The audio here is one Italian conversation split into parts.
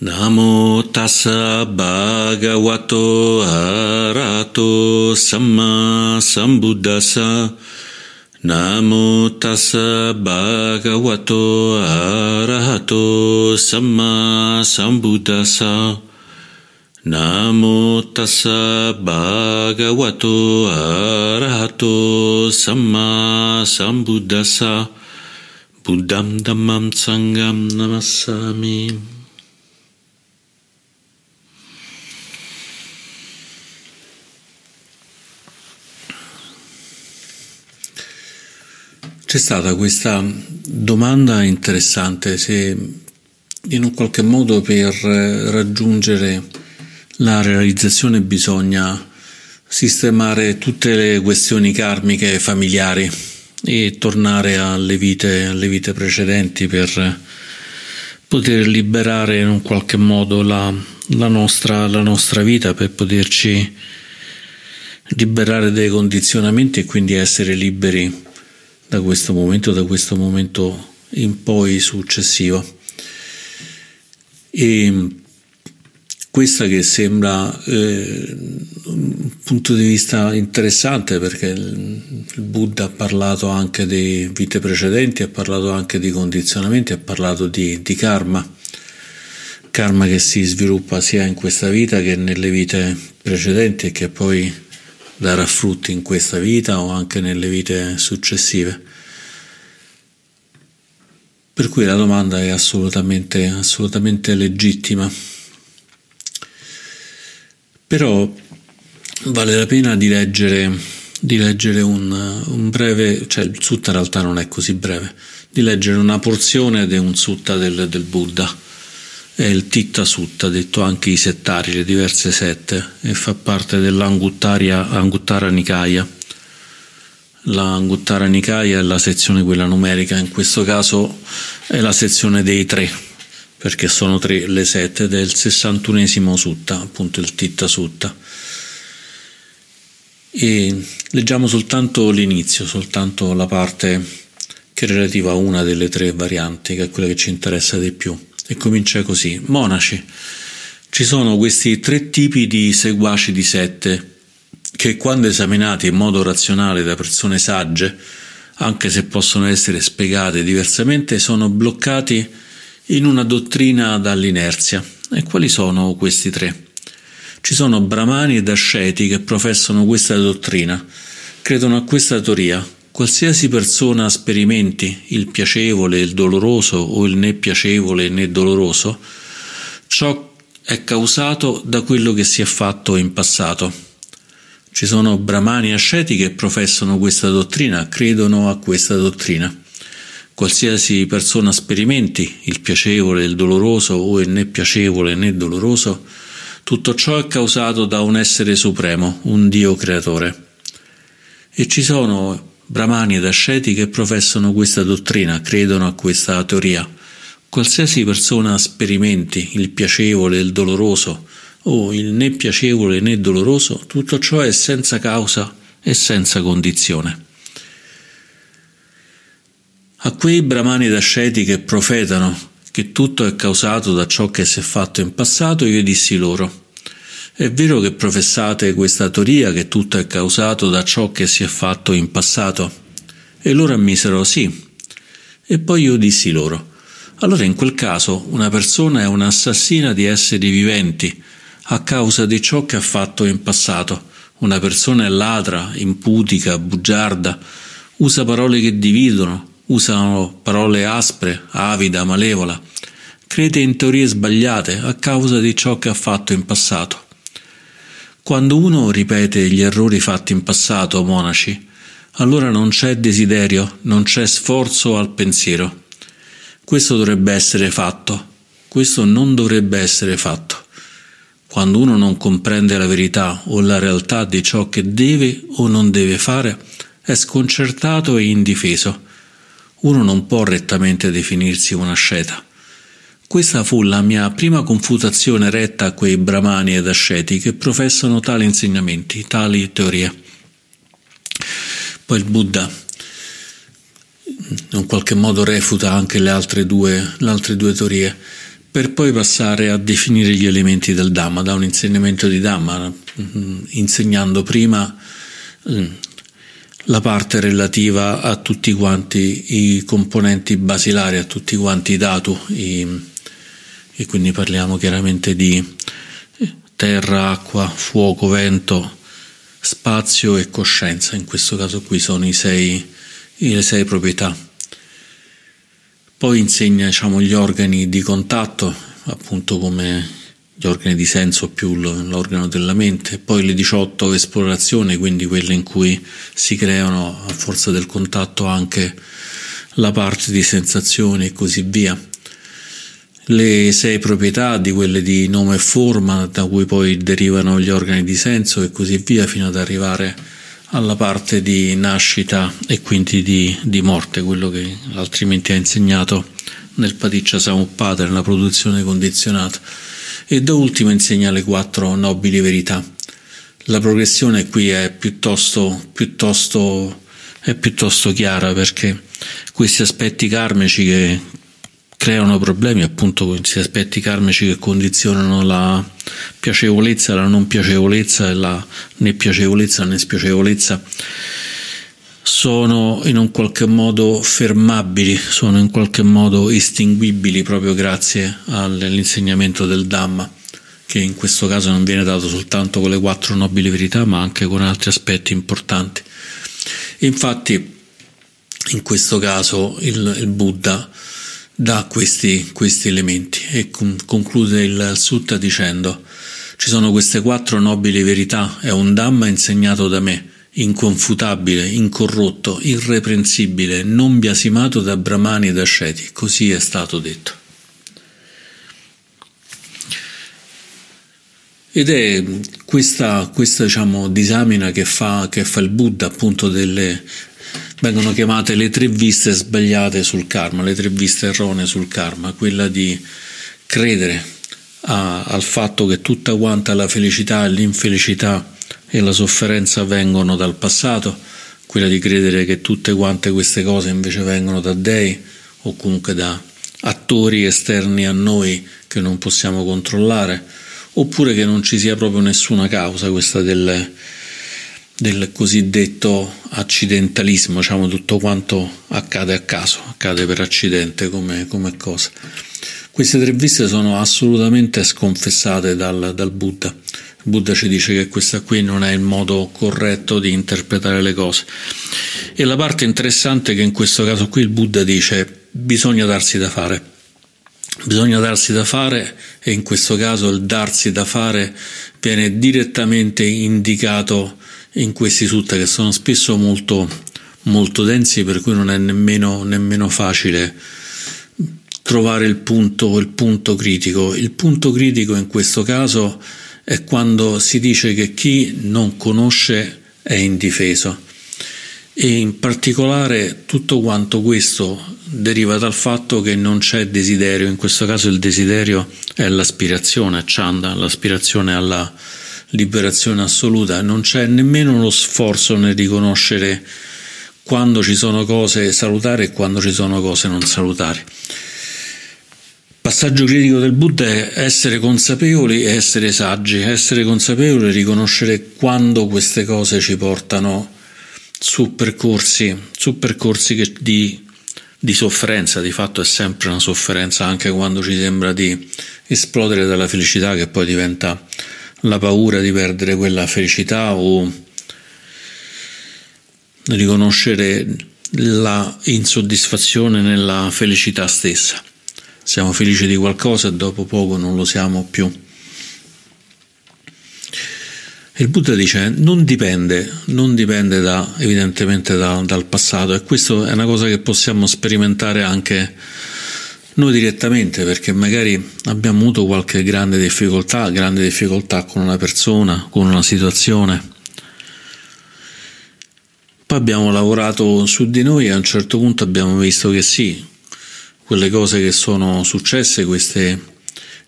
Namo tassa bhagavato arato samma sambuddhassa. Namo tassa bhagavato arahato samma sambuddhassa. Namo tassa bhagavato arahato samma sambuddhassa. Buddham dhammam sangam namassami C'è stata questa domanda interessante se in un qualche modo per raggiungere la realizzazione bisogna sistemare tutte le questioni karmiche familiari e tornare alle vite, alle vite precedenti per poter liberare in un qualche modo la, la, nostra, la nostra vita, per poterci liberare dai condizionamenti e quindi essere liberi da questo momento, da questo momento in poi successivo. E questa che sembra eh, un punto di vista interessante perché il, Buddha ha parlato anche di vite precedenti, ha parlato anche di condizionamenti, ha parlato di, di karma, karma che si sviluppa sia in questa vita che nelle vite precedenti e che poi darà frutti in questa vita o anche nelle vite successive. Per cui la domanda è assolutamente, assolutamente legittima. Però vale la pena di leggere, di leggere un, un, breve, cioè il sutta in realtà non è così breve, di leggere una porzione di un sutta del, del Buddha è il Titta Sutta, detto anche i settari, le diverse sette, e fa parte dell'Anguttara Nikaya. La Anguttara Nikaya è la sezione quella numerica, in questo caso è la sezione dei tre, perché sono tre le sette del 61 Sutta, appunto il Titta Sutta. E leggiamo soltanto l'inizio, soltanto la parte che è relativa a una delle tre varianti, che è quella che ci interessa di più e comincia così. Monaci, ci sono questi tre tipi di seguaci di sette che quando esaminati in modo razionale da persone sagge, anche se possono essere spiegate diversamente, sono bloccati in una dottrina dall'inerzia. E quali sono questi tre? Ci sono brahmani ed asceti che professano questa dottrina, credono a questa teoria, Qualsiasi persona sperimenti il piacevole, il doloroso o il né piacevole né doloroso, ciò è causato da quello che si è fatto in passato. Ci sono brahmani asceti che professano questa dottrina, credono a questa dottrina. Qualsiasi persona sperimenti il piacevole, il doloroso o il né piacevole né doloroso, tutto ciò è causato da un essere supremo, un Dio creatore. E ci sono brahmani ed asceti che professano questa dottrina, credono a questa teoria. Qualsiasi persona sperimenti il piacevole e il doloroso, o il né piacevole né doloroso, tutto ciò è senza causa e senza condizione. A quei brahmani ed asceti che profetano che tutto è causato da ciò che si è fatto in passato, io dissi loro, è vero che professate questa teoria che tutto è causato da ciò che si è fatto in passato? E loro ammisero sì. E poi io dissi loro, allora in quel caso una persona è un'assassina di esseri viventi a causa di ciò che ha fatto in passato. Una persona è ladra, imputica, bugiarda, usa parole che dividono, usano parole aspre, avida, malevola, crede in teorie sbagliate a causa di ciò che ha fatto in passato. Quando uno ripete gli errori fatti in passato, monaci, allora non c'è desiderio, non c'è sforzo al pensiero. Questo dovrebbe essere fatto, questo non dovrebbe essere fatto. Quando uno non comprende la verità o la realtà di ciò che deve o non deve fare, è sconcertato e indifeso. Uno non può rettamente definirsi una sceta. Questa fu la mia prima confutazione retta a quei brahmani ed asceti che professano tali insegnamenti, tali teorie. Poi il Buddha in qualche modo refuta anche le altre due, le altre due teorie, per poi passare a definire gli elementi del Dhamma, da un insegnamento di Dhamma, mm, insegnando prima mm, la parte relativa a tutti quanti i componenti basilari, a tutti quanti i datu, i, e quindi parliamo chiaramente di terra, acqua, fuoco, vento, spazio e coscienza, in questo caso qui sono sei, le sei proprietà. Poi insegna diciamo, gli organi di contatto, appunto come gli organi di senso più l'organo della mente, poi le 18 esplorazioni, quindi quelle in cui si creano a forza del contatto anche la parte di sensazioni e così via. Le sei proprietà di quelle di nome e forma, da cui poi derivano gli organi di senso e così via, fino ad arrivare alla parte di nascita e quindi di, di morte, quello che altrimenti ha insegnato nel Paticcia Samuppada, nella produzione condizionata. E da ultimo insegna le quattro nobili verità. La progressione qui è piuttosto, piuttosto, è piuttosto chiara perché questi aspetti karmici che creano problemi, appunto questi aspetti karmici che condizionano la piacevolezza, la non piacevolezza e la né piacevolezza né spiacevolezza sono in un qualche modo fermabili, sono in qualche modo estinguibili proprio grazie all'insegnamento del Dhamma, che in questo caso non viene dato soltanto con le quattro nobili verità, ma anche con altri aspetti importanti. Infatti, in questo caso il, il Buddha dà questi, questi elementi e conclude il sutta dicendo ci sono queste quattro nobili verità, è un Dhamma insegnato da me, inconfutabile, incorrotto, irreprensibile, non biasimato da Brahmani e da Sheti, così è stato detto. Ed è questa, questa diciamo, disamina che fa, che fa il Buddha appunto delle, vengono chiamate le tre viste sbagliate sul karma, le tre viste erronee sul karma, quella di credere a, al fatto che tutta quanta la felicità l'infelicità e la sofferenza vengono dal passato, quella di credere che tutte quante queste cose invece vengono da dei o comunque da attori esterni a noi che non possiamo controllare, oppure che non ci sia proprio nessuna causa questa delle del cosiddetto accidentalismo, diciamo tutto quanto accade a caso, accade per accidente come, come cosa. Queste tre viste sono assolutamente sconfessate dal, dal Buddha. Il Buddha ci dice che questo qui non è il modo corretto di interpretare le cose. E la parte interessante è che in questo caso qui il Buddha dice bisogna darsi da fare. Bisogna darsi da fare e in questo caso il darsi da fare viene direttamente indicato in questi sutta che sono spesso molto, molto densi per cui non è nemmeno, nemmeno facile trovare il punto, il punto critico. Il punto critico in questo caso è quando si dice che chi non conosce è indifeso e in particolare tutto quanto questo deriva dal fatto che non c'è desiderio, in questo caso il desiderio è l'aspirazione, chanda, l'aspirazione alla liberazione assoluta, non c'è nemmeno lo sforzo nel riconoscere quando ci sono cose salutari e quando ci sono cose non salutari. Passaggio critico del Buddha è essere consapevoli e essere saggi, essere consapevoli e riconoscere quando queste cose ci portano su percorsi, su percorsi di, di sofferenza, di fatto è sempre una sofferenza anche quando ci sembra di esplodere dalla felicità che poi diventa la paura di perdere quella felicità o riconoscere la insoddisfazione nella felicità stessa. Siamo felici di qualcosa e dopo poco non lo siamo più. Il Buddha dice non dipende, non dipende da, evidentemente da, dal passato e questo è una cosa che possiamo sperimentare anche noi direttamente perché magari abbiamo avuto qualche grande difficoltà, grande difficoltà con una persona, con una situazione. Poi abbiamo lavorato su di noi e a un certo punto abbiamo visto che sì, quelle cose che sono successe, questi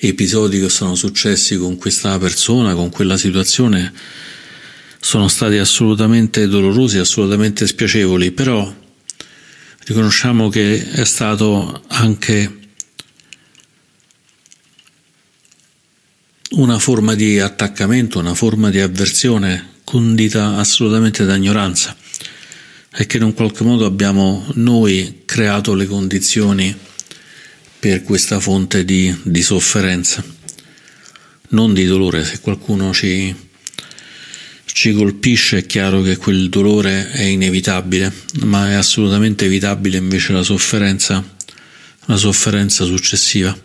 episodi che sono successi con questa persona, con quella situazione, sono stati assolutamente dolorosi, assolutamente spiacevoli, però riconosciamo che è stato anche una forma di attaccamento, una forma di avversione condita assolutamente da ignoranza e che in un qualche modo abbiamo noi creato le condizioni per questa fonte di, di sofferenza, non di dolore. Se qualcuno ci, ci colpisce è chiaro che quel dolore è inevitabile, ma è assolutamente evitabile invece la sofferenza, la sofferenza successiva.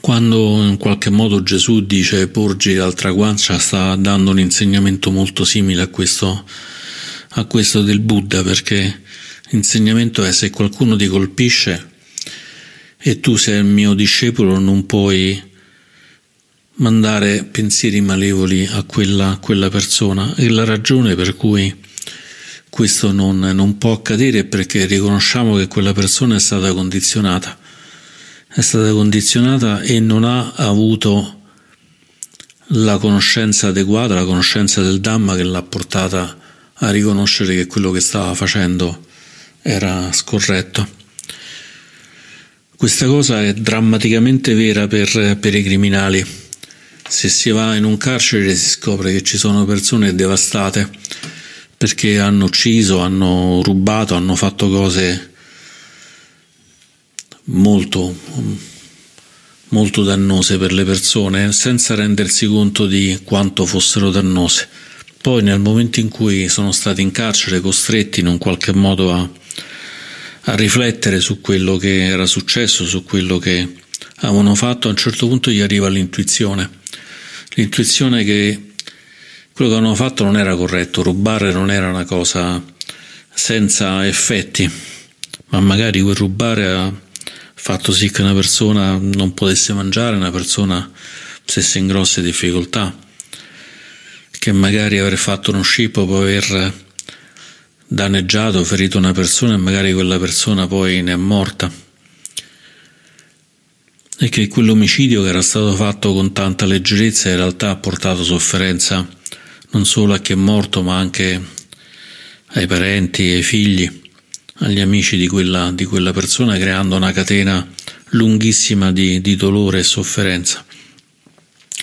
Quando in qualche modo Gesù dice porgi l'altra guancia, sta dando un insegnamento molto simile a questo, a questo del Buddha, perché l'insegnamento è se qualcuno ti colpisce e tu sei il mio discepolo non puoi mandare pensieri malevoli a quella, quella persona e la ragione per cui questo non, non può accadere è perché riconosciamo che quella persona è stata condizionata è stata condizionata e non ha avuto la conoscenza adeguata, la conoscenza del Dhamma che l'ha portata a riconoscere che quello che stava facendo era scorretto. Questa cosa è drammaticamente vera per, per i criminali. Se si va in un carcere si scopre che ci sono persone devastate perché hanno ucciso, hanno rubato, hanno fatto cose molto, molto dannose per le persone senza rendersi conto di quanto fossero dannose. Poi nel momento in cui sono stati in carcere costretti in un qualche modo a a riflettere su quello che era successo, su quello che avevano fatto, a un certo punto gli arriva l'intuizione, l'intuizione che quello che avevano fatto non era corretto, rubare non era una cosa senza effetti, ma magari quel rubare ha fatto sì che una persona non potesse mangiare, una persona stesse in grosse difficoltà, che magari aver fatto uno scippo può aver danneggiato, ferito una persona e magari quella persona poi ne è morta. E che quell'omicidio che era stato fatto con tanta leggerezza in realtà ha portato sofferenza non solo a chi è morto ma anche ai parenti, ai figli, agli amici di quella, di quella persona creando una catena lunghissima di, di dolore e sofferenza.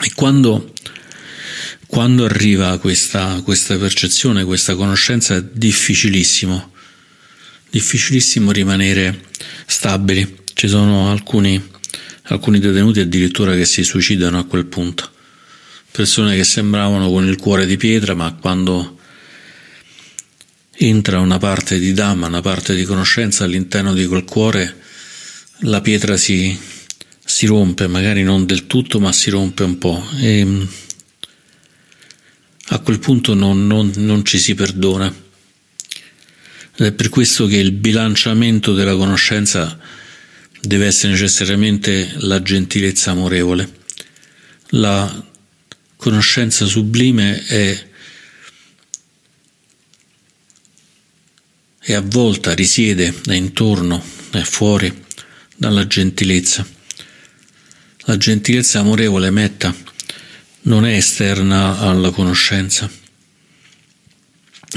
E quando quando arriva questa, questa percezione, questa conoscenza, è difficilissimo, difficilissimo rimanere stabili. Ci sono alcuni, alcuni detenuti addirittura che si suicidano a quel punto. Persone che sembravano con il cuore di pietra, ma quando entra una parte di Dhamma, una parte di conoscenza all'interno di quel cuore, la pietra si, si rompe, magari non del tutto, ma si rompe un po'. E a quel punto non, non, non ci si perdona. Ed è per questo che il bilanciamento della conoscenza deve essere necessariamente la gentilezza amorevole. La conoscenza sublime è, è avvolta, risiede, è intorno, è fuori dalla gentilezza. La gentilezza amorevole metta non è esterna alla conoscenza,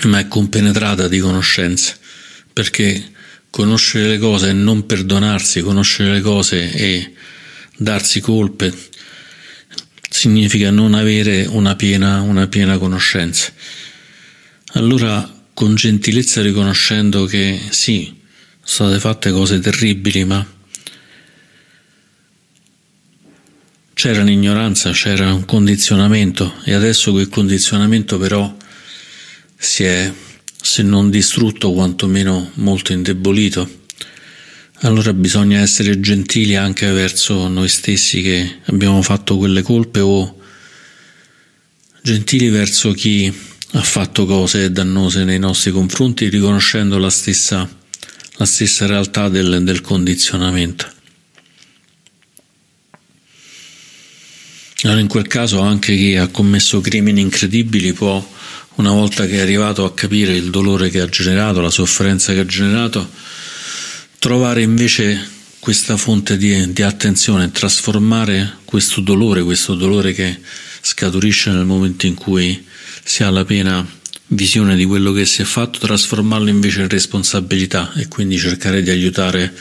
ma è compenetrata di conoscenza, perché conoscere le cose e non perdonarsi, conoscere le cose e darsi colpe significa non avere una piena, una piena conoscenza. Allora, con gentilezza riconoscendo che sì, sono state fatte cose terribili, ma c'era un'ignoranza, c'era un condizionamento e adesso quel condizionamento però si è, se non distrutto, quantomeno molto indebolito. Allora bisogna essere gentili anche verso noi stessi che abbiamo fatto quelle colpe o gentili verso chi ha fatto cose dannose nei nostri confronti riconoscendo la stessa, la stessa realtà del, del condizionamento. Allora in quel caso anche chi ha commesso crimini incredibili può, una volta che è arrivato a capire il dolore che ha generato, la sofferenza che ha generato, trovare invece questa fonte di, di attenzione, trasformare questo dolore, questo dolore che scaturisce nel momento in cui si ha la piena visione di quello che si è fatto, trasformarlo invece in responsabilità e quindi cercare di aiutare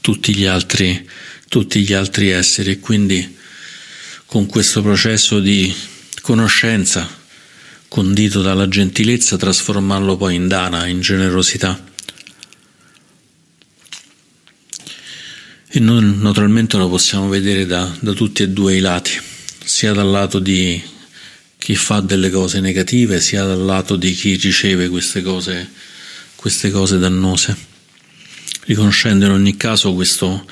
tutti gli altri tutti gli altri esseri. E quindi con questo processo di conoscenza condito dalla gentilezza trasformarlo poi in dana, in generosità. E noi naturalmente lo possiamo vedere da, da tutti e due i lati, sia dal lato di chi fa delle cose negative, sia dal lato di chi riceve queste cose, queste cose dannose, riconoscendo in ogni caso questo,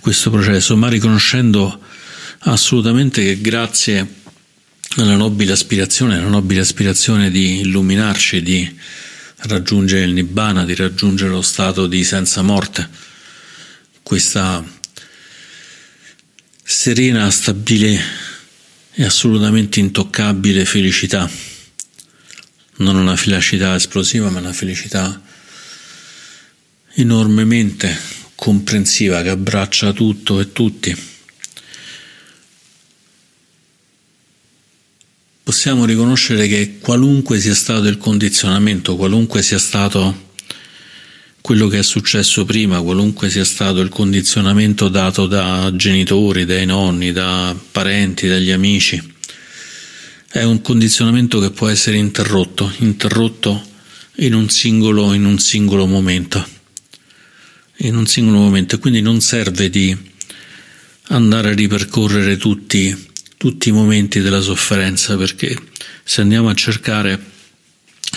questo processo, ma riconoscendo assolutamente che grazie alla nobile aspirazione, alla nobile aspirazione di illuminarci, di raggiungere il Nibbana, di raggiungere lo stato di senza morte, questa serena, stabile e assolutamente intoccabile felicità, non una felicità esplosiva, ma una felicità enormemente comprensiva che abbraccia tutto e tutti possiamo riconoscere che qualunque sia stato il condizionamento, qualunque sia stato quello che è successo prima, qualunque sia stato il condizionamento dato da genitori, dai nonni, da parenti, dagli amici, è un condizionamento che può essere interrotto, interrotto in un singolo, in un singolo momento. In un singolo momento, quindi non serve di andare a ripercorrere tutti tutti i momenti della sofferenza, perché se andiamo a cercare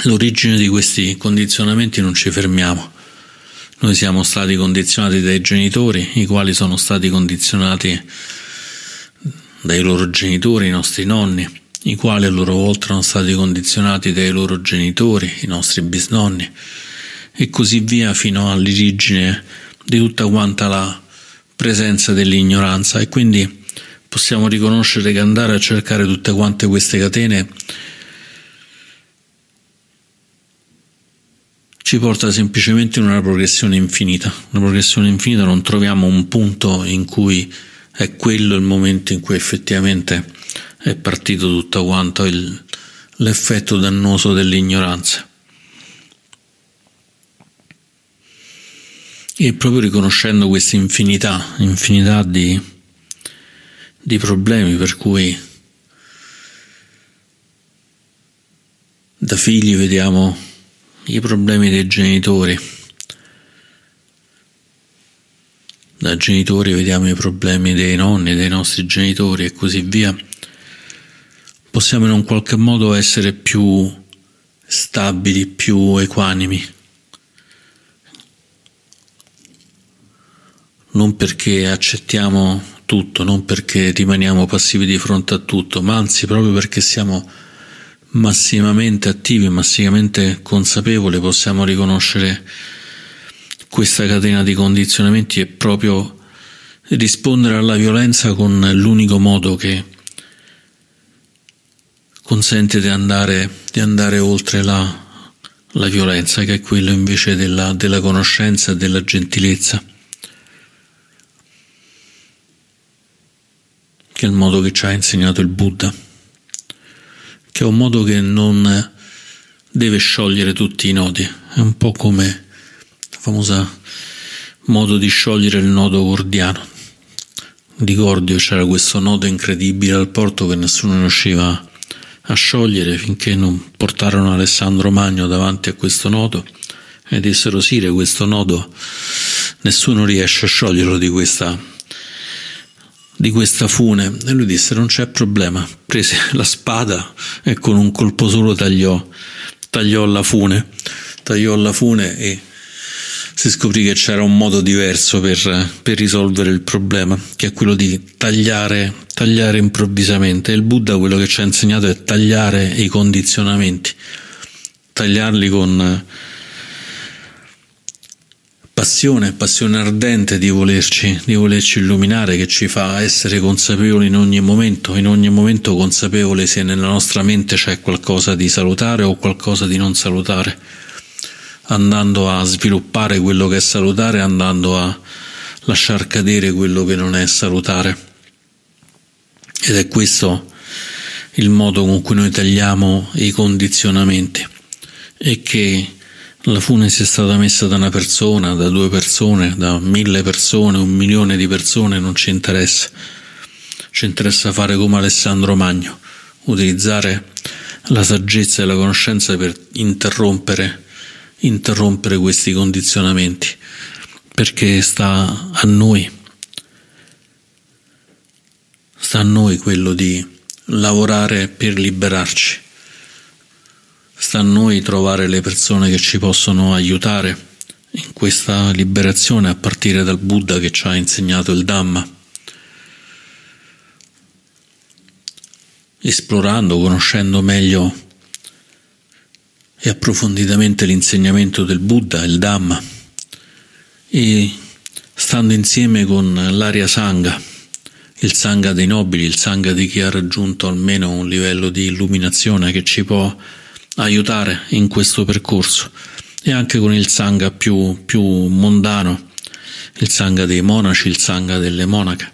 l'origine di questi condizionamenti non ci fermiamo. Noi siamo stati condizionati dai genitori, i quali sono stati condizionati dai loro genitori, i nostri nonni, i quali a loro volta sono stati condizionati dai loro genitori, i nostri bisnonni, e così via fino all'origine di tutta quanta la presenza dell'ignoranza. E quindi possiamo riconoscere che andare a cercare tutte quante queste catene ci porta semplicemente in una progressione infinita. Una progressione infinita non troviamo un punto in cui è quello il momento in cui effettivamente è partito tutto quanto il, l'effetto dannoso dell'ignoranza. E proprio riconoscendo questa infinità, infinità di di problemi per cui da figli vediamo i problemi dei genitori, da genitori vediamo i problemi dei nonni, dei nostri genitori e così via, possiamo in un qualche modo essere più stabili, più equanimi. Non perché accettiamo tutto, non perché rimaniamo passivi di fronte a tutto, ma anzi proprio perché siamo massimamente attivi, massimamente consapevoli, possiamo riconoscere questa catena di condizionamenti e proprio rispondere alla violenza con l'unico modo che consente di andare, di andare oltre la, la, violenza, che è quello invece della, della conoscenza e della gentilezza. Che è il modo che ci ha insegnato il Buddha, che è un modo che non deve sciogliere tutti i nodi, è un po' come la famosa modo di sciogliere il nodo gordiano. Di Gordio c'era questo nodo incredibile al porto che nessuno riusciva a sciogliere finché non portarono Alessandro Magno davanti a questo nodo e dissero Sire questo nodo nessuno riesce a scioglierlo di questa di questa fune e lui disse non c'è problema, prese la spada e con un colpo solo tagliò, tagliò la fune, tagliò la fune e si scoprì che c'era un modo diverso per, per risolvere il problema, che è quello di tagliare, tagliare improvvisamente. E il Buddha quello che ci ha insegnato è tagliare i condizionamenti, tagliarli con passione, passione ardente di volerci, di volerci illuminare che ci fa essere consapevoli in ogni momento, in ogni momento consapevoli se nella nostra mente c'è qualcosa di salutare o qualcosa di non salutare, andando a sviluppare quello che è salutare, andando a lasciar cadere quello che non è salutare. Ed è questo il modo con cui noi tagliamo i condizionamenti e che la fune sia stata messa da una persona, da due persone, da mille persone, un milione di persone, non ci interessa. Ci interessa fare come Alessandro Magno, utilizzare la saggezza e la conoscenza per interrompere, interrompere questi condizionamenti, perché sta a noi, sta a noi quello di lavorare per liberarci Sta a noi trovare le persone che ci possono aiutare in questa liberazione a partire dal Buddha che ci ha insegnato il Dhamma. Esplorando, conoscendo meglio e approfonditamente l'insegnamento del Buddha, il Dhamma, e stando insieme con l'Arya Sangha, il Sangha dei nobili, il Sangha di chi ha raggiunto almeno un livello di illuminazione che ci può in questo percorso e anche con il sangha più, più mondano, il sangha dei monaci, il sangha delle monache,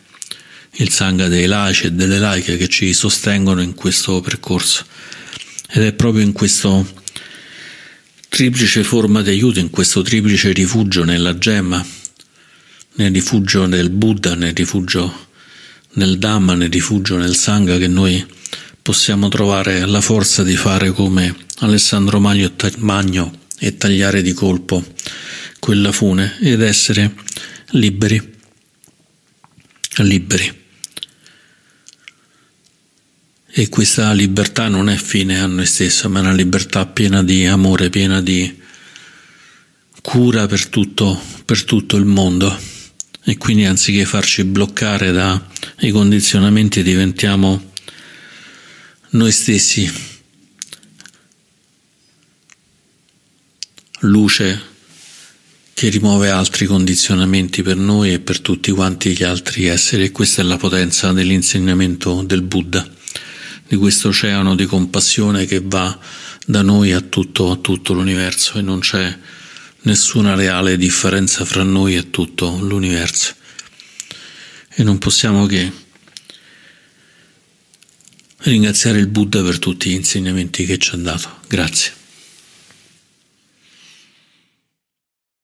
il sangha dei laici e delle laiche che ci sostengono in questo percorso. Ed è proprio in questo triplice forma di aiuto, in questo triplice rifugio nella gemma, nel rifugio del Buddha, nel rifugio nel Dhamma, nel rifugio nel Sangha che noi possiamo trovare la forza di fare come Alessandro Magno e tagliare di colpo quella fune ed essere liberi, liberi. E questa libertà non è fine a noi stessi, ma è una libertà piena di amore, piena di cura per tutto, per tutto il mondo. E quindi anziché farci bloccare dai condizionamenti diventiamo noi stessi luce che rimuove altri condizionamenti per noi e per tutti quanti gli altri esseri e questa è la potenza dell'insegnamento del Buddha, di questo oceano di compassione che va da noi a tutto, a tutto l'universo e non c'è nessuna reale differenza fra noi e tutto l'universo. E non possiamo che ringraziare il Buddha per tutti gli insegnamenti che ci ha dato. Grazie.